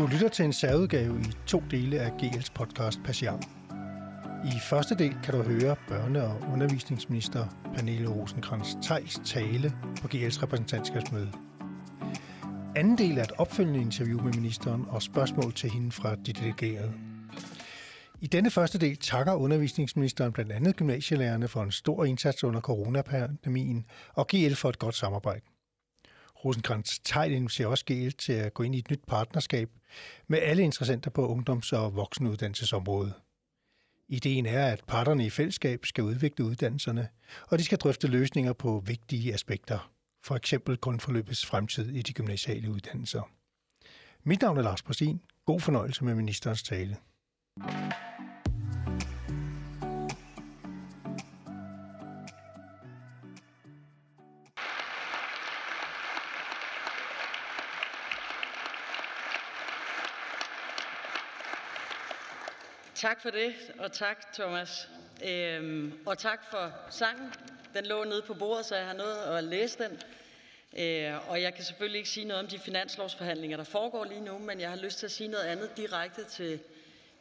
Du lytter til en særudgave i to dele af GL's podcast Passion. I første del kan du høre børne- og undervisningsminister Pernille rosenkrantz teils tale på GL's repræsentantskabsmøde. Anden del er et opfølgende interview med ministeren og spørgsmål til hende fra de delegerede. I denne første del takker undervisningsministeren blandt andet gymnasielærerne for en stor indsats under coronapandemien og GL for et godt samarbejde rosenkrantz Tejl inviterer også GL til at gå ind i et nyt partnerskab med alle interessenter på ungdoms- og voksenuddannelsesområdet. Ideen er, at parterne i fællesskab skal udvikle uddannelserne, og de skal drøfte løsninger på vigtige aspekter, for eksempel grundforløbets fremtid i de gymnasiale uddannelser. Mit navn er Lars Præsin. God fornøjelse med ministerens tale. Tak for det, og tak, Thomas. Øhm, og tak for sangen. Den lå nede på bordet, så jeg har nået at læse den. Øh, og jeg kan selvfølgelig ikke sige noget om de finanslovsforhandlinger, der foregår lige nu, men jeg har lyst til at sige noget andet direkte til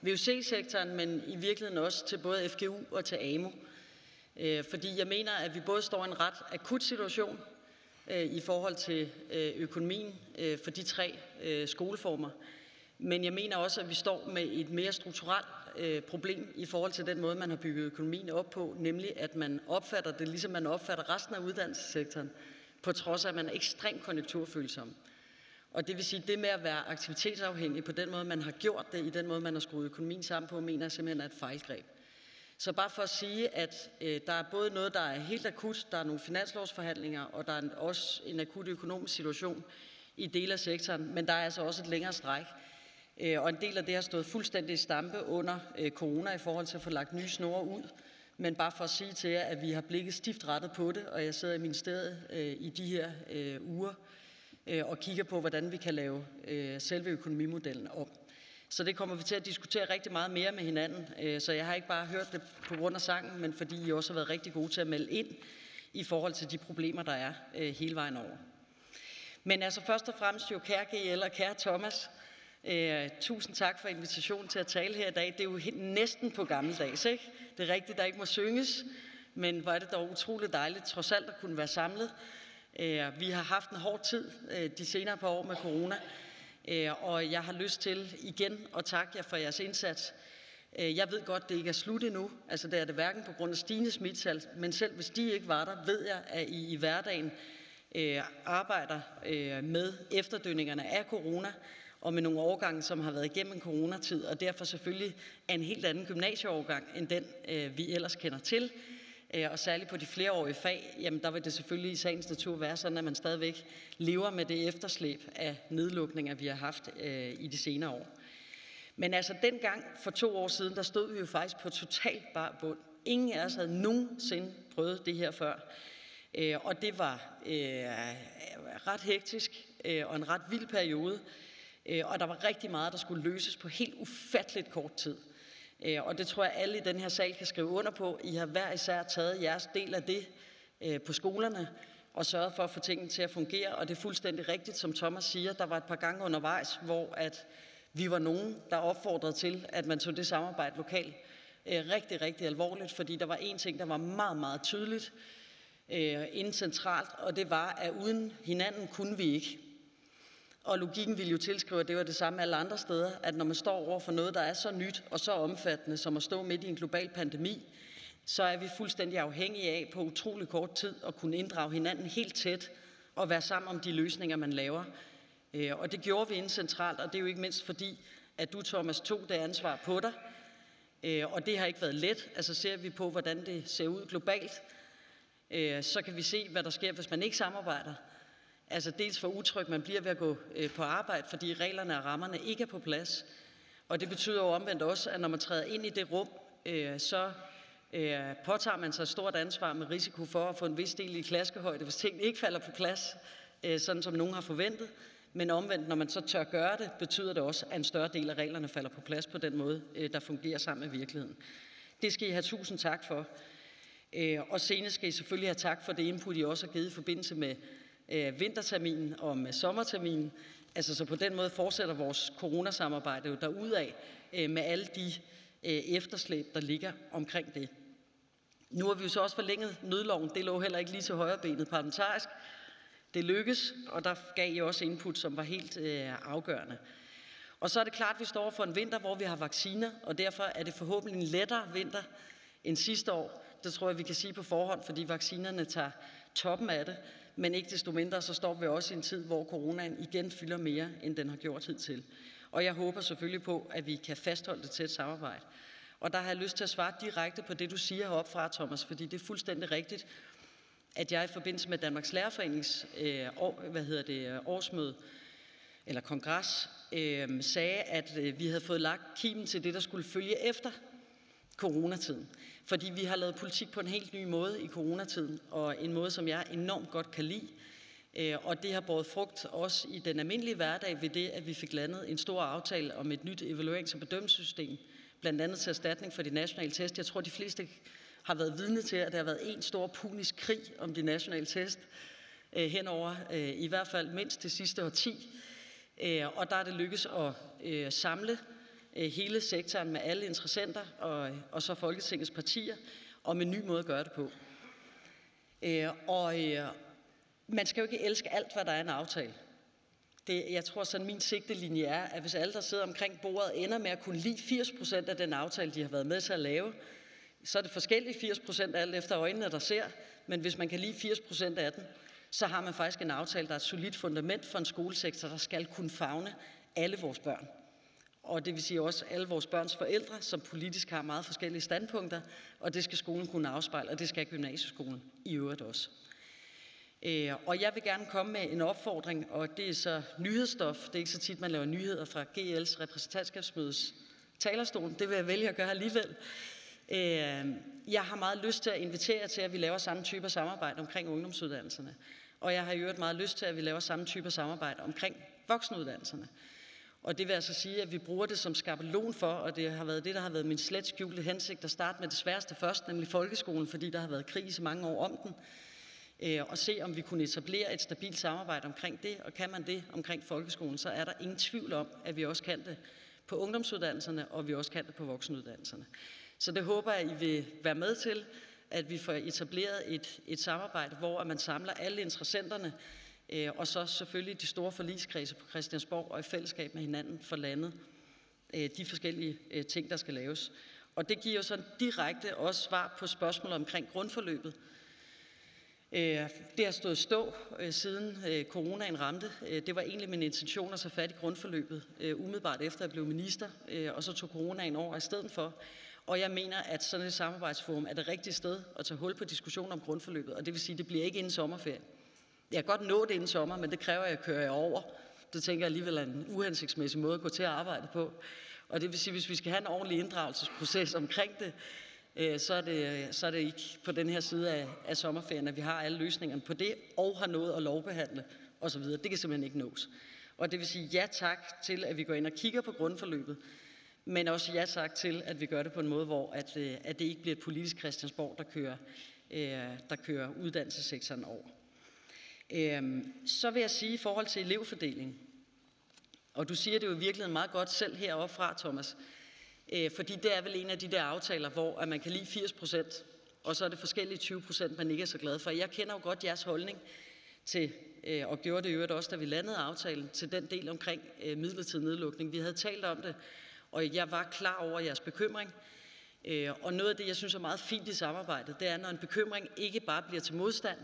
VUC-sektoren, men i virkeligheden også til både FGU og til AMO. Øh, fordi jeg mener, at vi både står i en ret akut situation øh, i forhold til øh, økonomien øh, for de tre øh, skoleformer, men jeg mener også, at vi står med et mere strukturelt øh, problem i forhold til den måde, man har bygget økonomien op på, nemlig at man opfatter det, ligesom man opfatter resten af uddannelsessektoren, på trods af, at man er ekstremt konjunkturfølsom. Og det vil sige, det med at være aktivitetsafhængig på den måde, man har gjort det, i den måde, man har skruet økonomien sammen på, mener jeg simpelthen er et fejlgreb. Så bare for at sige, at øh, der er både noget, der er helt akut, der er nogle finanslovsforhandlinger, og der er også en akut økonomisk situation i dele af sektoren, men der er altså også et længere stræk. Øh, og en del af det har stået fuldstændig i stampe under øh, corona i forhold til at få lagt nye snore ud. Men bare for at sige til jer, at vi har blikket stift rettet på det, og jeg sidder i ministeriet øh, i de her øh, uger og kigger på, hvordan vi kan lave selve økonomimodellen om. Så det kommer vi til at diskutere rigtig meget mere med hinanden. Så jeg har ikke bare hørt det på grund af sangen, men fordi I også har været rigtig gode til at melde ind i forhold til de problemer, der er hele vejen over. Men altså først og fremmest jo kære GL og kære Thomas, Øh, tusind tak for invitationen til at tale her i dag. Det er jo næsten på gammeldags, ikke? Det er rigtigt, der ikke må synges, men hvor er det dog utroligt dejligt, trods alt at kunne være samlet. Øh, vi har haft en hård tid øh, de senere par år med corona, øh, og jeg har lyst til igen at takke jer for jeres indsats. Øh, jeg ved godt, det ikke er slut endnu, altså det er det hverken på grund af stigende smittal, men selv hvis de ikke var der, ved jeg, at I i hverdagen øh, arbejder øh, med efterdønningerne af corona, og med nogle årgange, som har været igennem en coronatid, og derfor selvfølgelig er en helt anden gymnasieårgang, end den øh, vi ellers kender til. Øh, og særligt på de flereårige fag, jamen der vil det selvfølgelig i sagens natur være sådan, at man stadigvæk lever med det efterslæb af nedlukninger, vi har haft øh, i de senere år. Men altså dengang for to år siden, der stod vi jo faktisk på totalt bar bund. Ingen af os havde nogensinde prøvet det her før. Øh, og det var øh, ret hektisk øh, og en ret vild periode. Øh, og der var rigtig meget, der skulle løses på helt ufatteligt kort tid. Øh, og det tror jeg, alle i den her sal kan skrive under på. I har hver især taget jeres del af det øh, på skolerne og sørget for at få tingene til at fungere. Og det er fuldstændig rigtigt, som Thomas siger. Der var et par gange undervejs, hvor at vi var nogen, der opfordrede til, at man tog det samarbejde lokalt øh, rigtig, rigtig alvorligt, fordi der var en ting, der var meget, meget tydeligt øh, inden centralt, og det var, at uden hinanden kunne vi ikke. Og logikken vil jo tilskrive, at det var det samme alle andre steder, at når man står over for noget, der er så nyt og så omfattende, som at stå midt i en global pandemi, så er vi fuldstændig afhængige af på utrolig kort tid at kunne inddrage hinanden helt tæt og være sammen om de løsninger, man laver. Øh, og det gjorde vi inden centralt, og det er jo ikke mindst fordi, at du, Thomas, tog det ansvar på dig. Øh, og det har ikke været let. Altså ser vi på, hvordan det ser ud globalt, øh, så kan vi se, hvad der sker, hvis man ikke samarbejder. Altså dels for utryg, man bliver ved at gå øh, på arbejde, fordi reglerne og rammerne ikke er på plads. Og det betyder jo omvendt også, at når man træder ind i det rum, øh, så øh, påtager man sig et stort ansvar med risiko for at få en vis del i klaskehøjde, hvis tingene ikke falder på plads, øh, sådan som nogen har forventet. Men omvendt, når man så tør gøre det, betyder det også, at en større del af reglerne falder på plads på den måde, øh, der fungerer sammen med virkeligheden. Det skal I have tusind tak for. Øh, og senest skal I selvfølgelig have tak for det input, I også har givet i forbindelse med øh, vinterterminen og med sommerterminen, Altså, så på den måde fortsætter vores coronasamarbejde jo derudad øh, med alle de øh, efterslæb, der ligger omkring det. Nu har vi jo så også forlænget nødloven. Det lå heller ikke lige til højre benet parlamentarisk. Det lykkes, og der gav I også input, som var helt øh, afgørende. Og så er det klart, at vi står for en vinter, hvor vi har vacciner, og derfor er det forhåbentlig en lettere vinter end sidste år. Det tror jeg, vi kan sige på forhånd, fordi vaccinerne tager toppen af det. Men ikke desto mindre, så står vi også i en tid, hvor coronaen igen fylder mere, end den har gjort hidtil. Og jeg håber selvfølgelig på, at vi kan fastholde det tæt samarbejde. Og der har jeg lyst til at svare direkte på det, du siger heroppe fra, Thomas, fordi det er fuldstændig rigtigt, at jeg i forbindelse med Danmarks Lærerforenings øh, år, hvad hedder det, årsmøde, eller kongres, øh, sagde, at øh, vi havde fået lagt kimen til det, der skulle følge efter coronatiden. Fordi vi har lavet politik på en helt ny måde i coronatiden, og en måde, som jeg enormt godt kan lide. Øh, og det har båret frugt også i den almindelige hverdag ved det, at vi fik landet en stor aftale om et nyt evaluerings- og bedømmelsessystem, blandt andet til erstatning for de nationale test. Jeg tror, de fleste har været vidne til, at der har været en stor punisk krig om de nationale test øh, henover, øh, i hvert fald mindst det sidste årti. Øh, og der er det lykkes at øh, samle Øh, hele sektoren med alle interessenter og, og så Folketingets partier om en ny måde at gøre det på. Øh, og øh, man skal jo ikke elske alt, hvad der er en aftale. Det, jeg tror sådan, min sigtelinje er, at hvis alle, der sidder omkring bordet, ender med at kunne lide 80% af den aftale, de har været med til at lave, så er det forskelligt 80% alt efter øjnene, der ser. Men hvis man kan lide 80% af den, så har man faktisk en aftale, der er et solidt fundament for en skolesektor, der skal kunne fagne alle vores børn. Og det vil sige også alle vores børns forældre, som politisk har meget forskellige standpunkter, og det skal skolen kunne afspejle, og det skal gymnasieskolen i øvrigt også. Øh, og jeg vil gerne komme med en opfordring, og det er så nyhedsstof. Det er ikke så tit, man laver nyheder fra GL's repræsentantskabsmødes talerstol. Det vil jeg vælge at gøre alligevel. Øh, jeg har meget lyst til at invitere til, at vi laver samme typer samarbejde omkring ungdomsuddannelserne. Og jeg har i øvrigt meget lyst til, at vi laver samme typer samarbejde omkring voksenuddannelserne. Og det vil altså sige, at vi bruger det som skabelon for, og det har været det, der har været min slet skjulte hensigt at starte med det sværeste først, nemlig folkeskolen, fordi der har været krig i så mange år om den, øh, og se, om vi kunne etablere et stabilt samarbejde omkring det, og kan man det omkring folkeskolen, så er der ingen tvivl om, at vi også kan det på ungdomsuddannelserne, og vi også kan det på voksenuddannelserne. Så det håber jeg, I vil være med til, at vi får etableret et, et samarbejde, hvor man samler alle interessenterne, Øh, og så selvfølgelig de store forligskredse på Christiansborg og i fællesskab med hinanden for landet øh, de forskellige øh, ting, der skal laves. Og det giver jo sådan direkte også svar på spørgsmålet omkring grundforløbet. Det har stået stå siden coronaen ramte. Det var egentlig min intention at tage fat i grundforløbet umiddelbart efter jeg blev minister, og så tog coronaen over i stedet for. Og jeg mener, at sådan et samarbejdsforum er det rigtige sted at tage hul på diskussion om grundforløbet, og det vil sige, at det bliver ikke inden sommerferien. Jeg kan godt nå det inden sommer, men det kræver, at jeg kører over. Det tænker jeg alligevel er en uhensigtsmæssig måde at gå til at arbejde på. Og det vil sige, at hvis vi skal have en ordentlig inddragelsesproces omkring det, øh, så er det, så er det ikke på den her side af, af sommerferien, at vi har alle løsningerne på det, og har noget at lovbehandle osv. Det kan simpelthen ikke nås. Og det vil sige ja tak til, at vi går ind og kigger på grundforløbet, men også ja tak til, at vi gør det på en måde, hvor at, øh, at det ikke bliver et politisk Christiansborg, der kører, øh, der kører uddannelsessektoren over. Øhm, så vil jeg sige i forhold til elevfordeling, og du siger det jo i virkeligheden meget godt selv heroppe fra, Thomas, øh, fordi det er vel en af de der aftaler, hvor at man kan lide 80 procent, og så er det forskellige 20 procent, man ikke er så glad for. Jeg kender jo godt jeres holdning til, øh, og gjorde det i øvrigt også, da vi landede aftalen, til den del omkring øh, midlertidig nedlukning. Vi havde talt om det, og jeg var klar over jeres bekymring. Øh, og noget af det, jeg synes er meget fint i samarbejdet, det er, når en bekymring ikke bare bliver til modstand,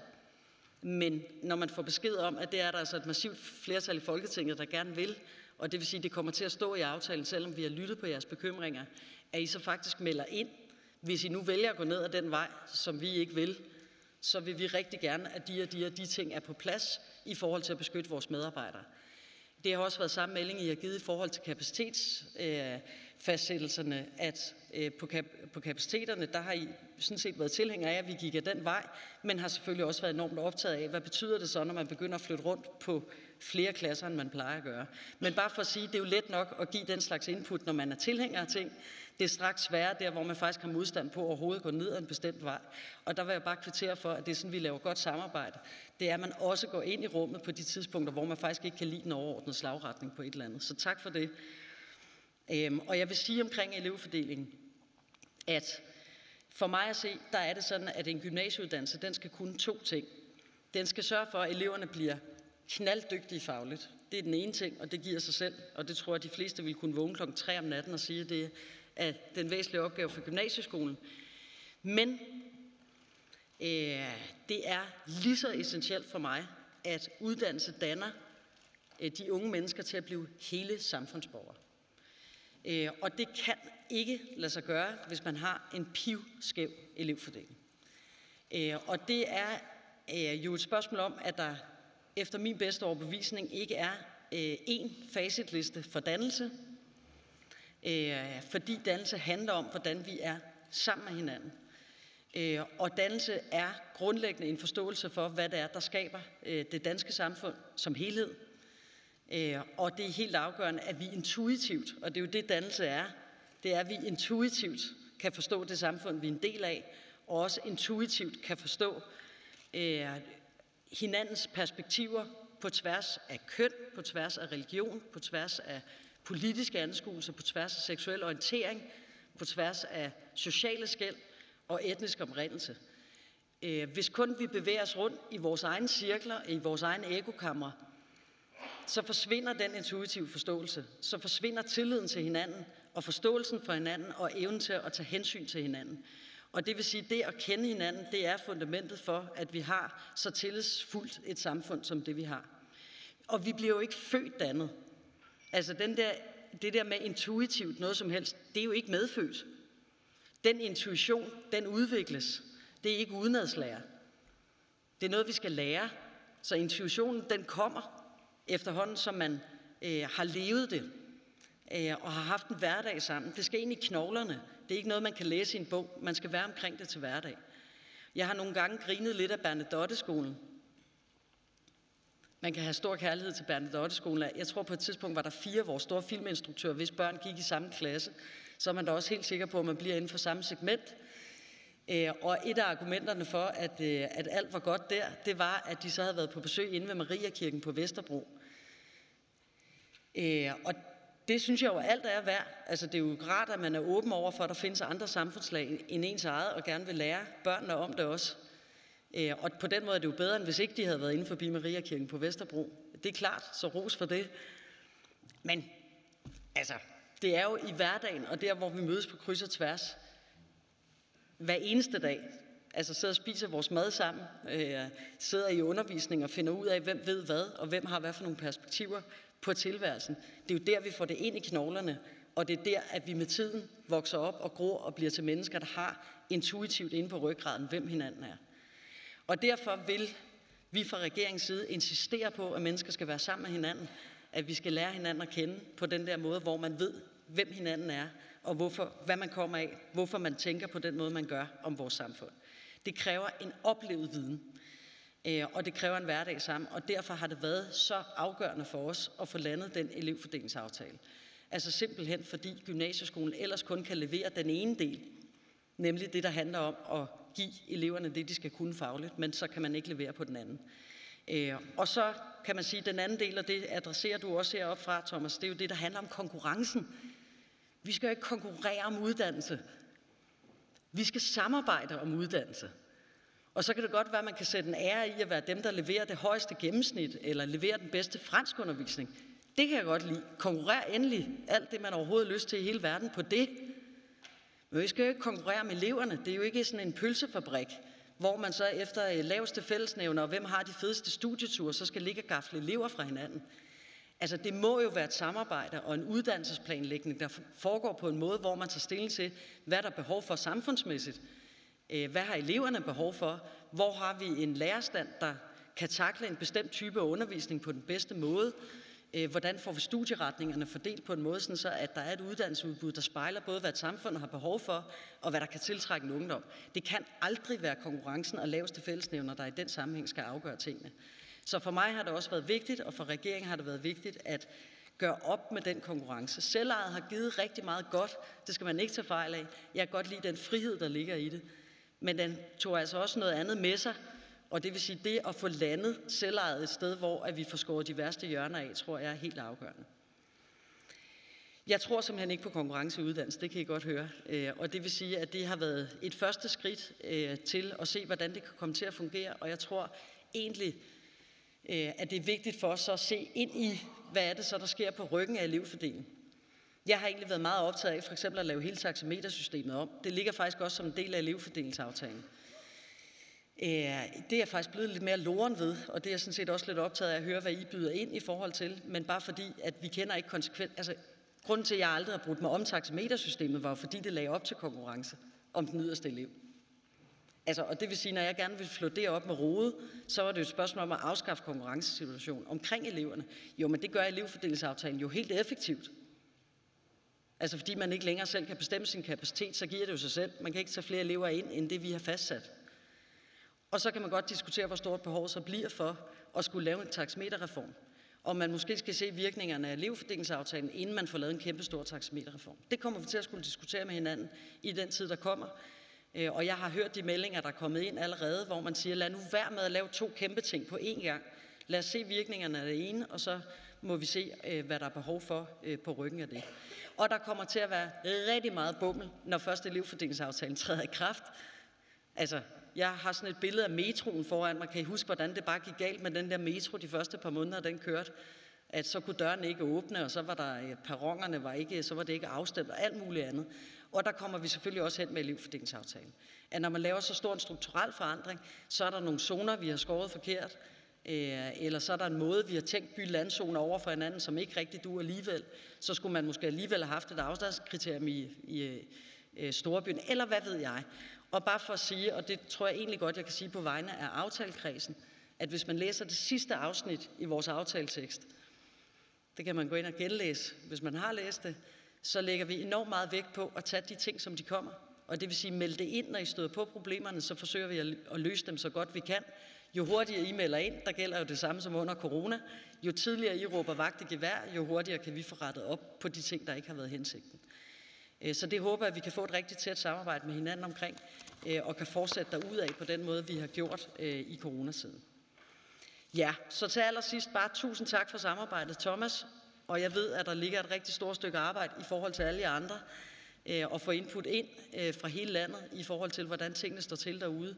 men når man får besked om, at det er der altså et massivt flertal i Folketinget, der gerne vil, og det vil sige, at det kommer til at stå i aftalen, selvom vi har lyttet på jeres bekymringer, at I så faktisk melder ind, hvis I nu vælger at gå ned ad den vej, som vi ikke vil, så vil vi rigtig gerne, at de og de og de ting er på plads i forhold til at beskytte vores medarbejdere. Det har også været samme melding, I har givet i forhold til kapacitetsfastsættelserne, at Øh, på, kap- på kapaciteterne, der har I sådan set været tilhængere af, at vi gik af den vej, men har selvfølgelig også været enormt optaget af, hvad betyder det så, når man begynder at flytte rundt på flere klasser, end man plejer at gøre. Men bare for at sige, det er jo let nok at give den slags input, når man er tilhænger af ting. Det er straks sværere der, hvor man faktisk har modstand på at overhovedet gå ned ad en bestemt vej. Og der vil jeg bare kvittere for, at det er sådan, vi laver godt samarbejde. Det er, at man også går ind i rummet på de tidspunkter, hvor man faktisk ikke kan lide den overordnede slagretning på et eller andet. Så tak for det. Øhm, og jeg vil sige omkring elevfordelingen, at for mig at se, der er det sådan, at en gymnasieuddannelse, den skal kunne to ting. Den skal sørge for, at eleverne bliver knalddygtige fagligt. Det er den ene ting, og det giver sig selv. Og det tror jeg, de fleste vil kunne vågne klokken 3 om natten og sige, at det er den væsentlige opgave for gymnasieskolen. Men øh, det er lige så essentielt for mig, at uddannelse danner øh, de unge mennesker til at blive hele samfundsborgere. Øh, og det kan ikke lade sig gøre, hvis man har en pivskæv elevfordeling. Øh, og det er øh, jo et spørgsmål om, at der efter min bedste overbevisning ikke er øh, én facitliste for dannelse, fordi dannelse handler om, hvordan vi er sammen med hinanden. Og dannelse er grundlæggende en forståelse for, hvad det er, der skaber det danske samfund som helhed, Øh, og det er helt afgørende, at vi intuitivt, og det er jo det dannelse er, det er, at vi intuitivt kan forstå det samfund, vi er en del af, og også intuitivt kan forstå øh, hinandens perspektiver på tværs af køn, på tværs af religion, på tværs af politiske anskuelser, på tværs af seksuel orientering, på tværs af sociale skæld og etnisk oprindelse. Øh, hvis kun vi bevæger os rundt i vores egne cirkler, i vores egne ekokammer, så forsvinder den intuitive forståelse. Så forsvinder tilliden til hinanden og forståelsen for hinanden og evnen til at tage hensyn til hinanden. Og det vil sige, at det at kende hinanden, det er fundamentet for, at vi har så tillidsfuldt et samfund, som det vi har. Og vi bliver jo ikke født dannet. Altså den der, det der med intuitivt noget som helst, det er jo ikke medfødt. Den intuition, den udvikles. Det er ikke udenadslære. Det er noget, vi skal lære. Så intuitionen, den kommer efterhånden som man øh, har levet det øh, og har haft en hverdag sammen. Det skal ind i knoglerne. Det er ikke noget, man kan læse i en bog. Man skal være omkring det til hverdag. Jeg har nogle gange grinet lidt af Bernadotte-skolen. Man kan have stor kærlighed til Bernadotte-skolen. Jeg tror på et tidspunkt var der fire af vores store filminstruktører, hvis børn gik i samme klasse. Så er man da også helt sikker på, at man bliver inden for samme segment. Øh, og et af argumenterne for, at, øh, at alt var godt der, det var, at de så havde været på besøg inde ved Mariakirken på Vesterbro. Øh, og det synes jeg jo alt er værd. Altså det er jo rart, at man er åben over for, at der findes andre samfundslag end ens eget, og gerne vil lære børnene om det også. Og på den måde er det jo bedre, end hvis ikke de havde været inde forbi Mariakirken på Vesterbro. Det er klart, så ros for det. Men altså, det er jo i hverdagen, og der hvor vi mødes på kryds og tværs, hver eneste dag. Altså sidder og spiser vores mad sammen, øh, sidder i undervisning og finder ud af, hvem ved hvad, og hvem har hvad for nogle perspektiver på tilværelsen. Det er jo der, vi får det ind i knoglerne, og det er der, at vi med tiden vokser op og gror og bliver til mennesker, der har intuitivt inde på ryggraden, hvem hinanden er. Og derfor vil vi fra regeringens side insistere på, at mennesker skal være sammen med hinanden, at vi skal lære hinanden at kende på den der måde, hvor man ved, hvem hinanden er, og hvorfor, hvad man kommer af, hvorfor man tænker på den måde, man gør om vores samfund. Det kræver en oplevet viden, øh, og det kræver en hverdag sammen, og derfor har det været så afgørende for os at få landet den elevfordelingsaftale. Altså simpelthen fordi gymnasieskolen ellers kun kan levere den ene del, nemlig det, der handler om at give eleverne det, de skal kunne fagligt, men så kan man ikke levere på den anden. Øh, og så kan man sige, at den anden del, og det adresserer du også heroppe fra, Thomas, det er jo det, der handler om konkurrencen vi skal jo ikke konkurrere om uddannelse. Vi skal samarbejde om uddannelse. Og så kan det godt være, at man kan sætte en ære i at være dem, der leverer det højeste gennemsnit, eller leverer den bedste franskundervisning. Det kan jeg godt lide. Konkurrer endelig alt det, man overhovedet har lyst til i hele verden på det. Men vi skal jo ikke konkurrere med eleverne. Det er jo ikke sådan en pølsefabrik, hvor man så efter laveste fællesnævner, og hvem har de fedeste studieture, så skal ligge og gafle elever fra hinanden. Altså det må jo være et samarbejde og en uddannelsesplanlægning, der foregår på en måde, hvor man tager stilling til, hvad der er behov for samfundsmæssigt. Øh, hvad har eleverne behov for? Hvor har vi en lærerstand, der kan takle en bestemt type af undervisning på den bedste måde? Øh, hvordan får vi studieretningerne fordelt på en måde, sådan så at der er et uddannelsesudbud, der spejler både, hvad et samfund har behov for, og hvad der kan tiltrække en ungdom. Det kan aldrig være konkurrencen og laveste fællesnævner, der i den sammenhæng skal afgøre tingene. Så for mig har det også været vigtigt, og for regeringen har det været vigtigt, at gøre op med den konkurrence. Selvejet har givet rigtig meget godt, det skal man ikke tage fejl af. Jeg kan godt lide den frihed, der ligger i det. Men den tog altså også noget andet med sig, og det vil sige, det at få landet selvejet et sted, hvor at vi får skåret de værste hjørner af, tror jeg er helt afgørende. Jeg tror simpelthen ikke på konkurrence i uddannelse, det kan I godt høre. Øh, og det vil sige, at det har været et første skridt øh, til at se, hvordan det kan komme til at fungere. Og jeg tror egentlig, Øh, at det er vigtigt for os at se ind i, hvad er det så, der sker på ryggen af elevfordelingen. Jeg har egentlig været meget optaget af for eksempel at lave hele taxametersystemet om. Det ligger faktisk også som en del af elevfordelingsaftalen. Øh, det er jeg faktisk blevet lidt mere loren ved, og det er jeg sådan set også lidt optaget af at høre, hvad I byder ind i forhold til, men bare fordi, at vi kender ikke konsekvent... Altså, grunden til, at jeg aldrig har brugt mig om taxametersystemet, var jo fordi, det lagde op til konkurrence om den yderste elev. Altså, og det vil sige, når jeg gerne vil flytte det op med rode, så var det et spørgsmål om at afskaffe konkurrencesituationen omkring eleverne. Jo, men det gør elevfordelingsaftalen jo helt effektivt. Altså fordi man ikke længere selv kan bestemme sin kapacitet, så giver det jo sig selv. Man kan ikke tage flere elever ind, end det vi har fastsat. Og så kan man godt diskutere, hvor stort behov så bliver for at skulle lave en taxameterreform. Og man måske skal se virkningerne af elevfordelingsaftalen, inden man får lavet en kæmpe stor taxameterreform. Det kommer vi til at skulle diskutere med hinanden i den tid, der kommer. Øh, og jeg har hørt de meldinger, der er kommet ind allerede, hvor man siger, lad nu være med at lave to kæmpe ting på én gang. Lad os se virkningerne af det ene, og så må vi se, øh, hvad der er behov for øh, på ryggen af det. Og der kommer til at være rigtig meget bummel, når første elevfordelingsaftalen træder i kraft. Altså, jeg har sådan et billede af metroen foran mig. Kan I huske, hvordan det bare gik galt med den der metro de første par måneder, den kørte? At så kunne døren ikke åbne, og så var der øh, perronerne var ikke, så var det ikke afstemt, og alt muligt andet. Og der kommer vi selvfølgelig også hen med elevfordelingsaftalen. At når man laver så stor en strukturel forandring, så er der nogle zoner, vi har skåret forkert, øh, eller så er der en måde, vi har tænkt by landzoner over for hinanden, som ikke rigtig du alligevel. Så skulle man måske alligevel have haft et afstandskriterium i, i øh, storbyen, eller hvad ved jeg. Og bare for at sige, og det tror jeg egentlig godt, jeg kan sige på vegne af aftalekredsen, at hvis man læser det sidste afsnit i vores aftaletekst, det kan man gå ind og genlæse, hvis man har læst det, så lægger vi enormt meget vægt på at tage de ting, som de kommer. Og det vil sige, melde det ind, når I støder på problemerne, så forsøger vi at løse dem så godt vi kan. Jo hurtigere I melder ind, der gælder jo det samme som under corona, jo tidligere I råber vagt i gevær, jo hurtigere kan vi få rettet op på de ting, der ikke har været hensigten. Øh, så det håber jeg, at vi kan få et rigtig tæt samarbejde med hinanden omkring, øh, og kan fortsætte derudad på den måde, vi har gjort øh, i coronasiden. Ja, så til allersidst bare tusind tak for samarbejdet, Thomas. Og jeg ved, at der ligger et rigtig stort stykke arbejde i forhold til alle jer andre, øh, og få input ind øh, fra hele landet i forhold til, hvordan tingene står til derude.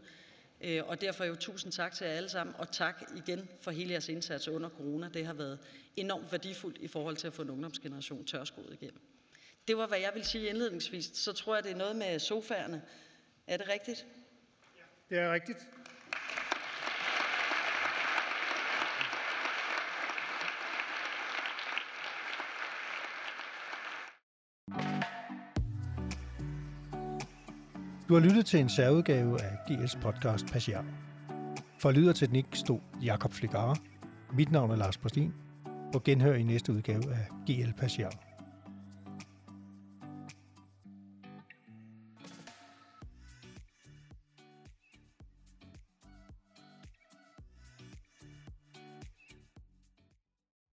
Øh, og derfor jo tusind tak til jer alle sammen, og tak igen for hele jeres indsats under corona. Det har været enormt værdifuldt i forhold til at få en ungdomsgeneration tørskoet igennem. Det var, hvad jeg vil sige indledningsvis. Så tror jeg, det er noget med sofaerne. Er det rigtigt? Ja, det er rigtigt. Du har lyttet til en særudgave af GL's podcast Passiar. For lyder teknik stod Jakob Fligara. Mit navn er Lars Postin. Og genhør i næste udgave af GL Passiar.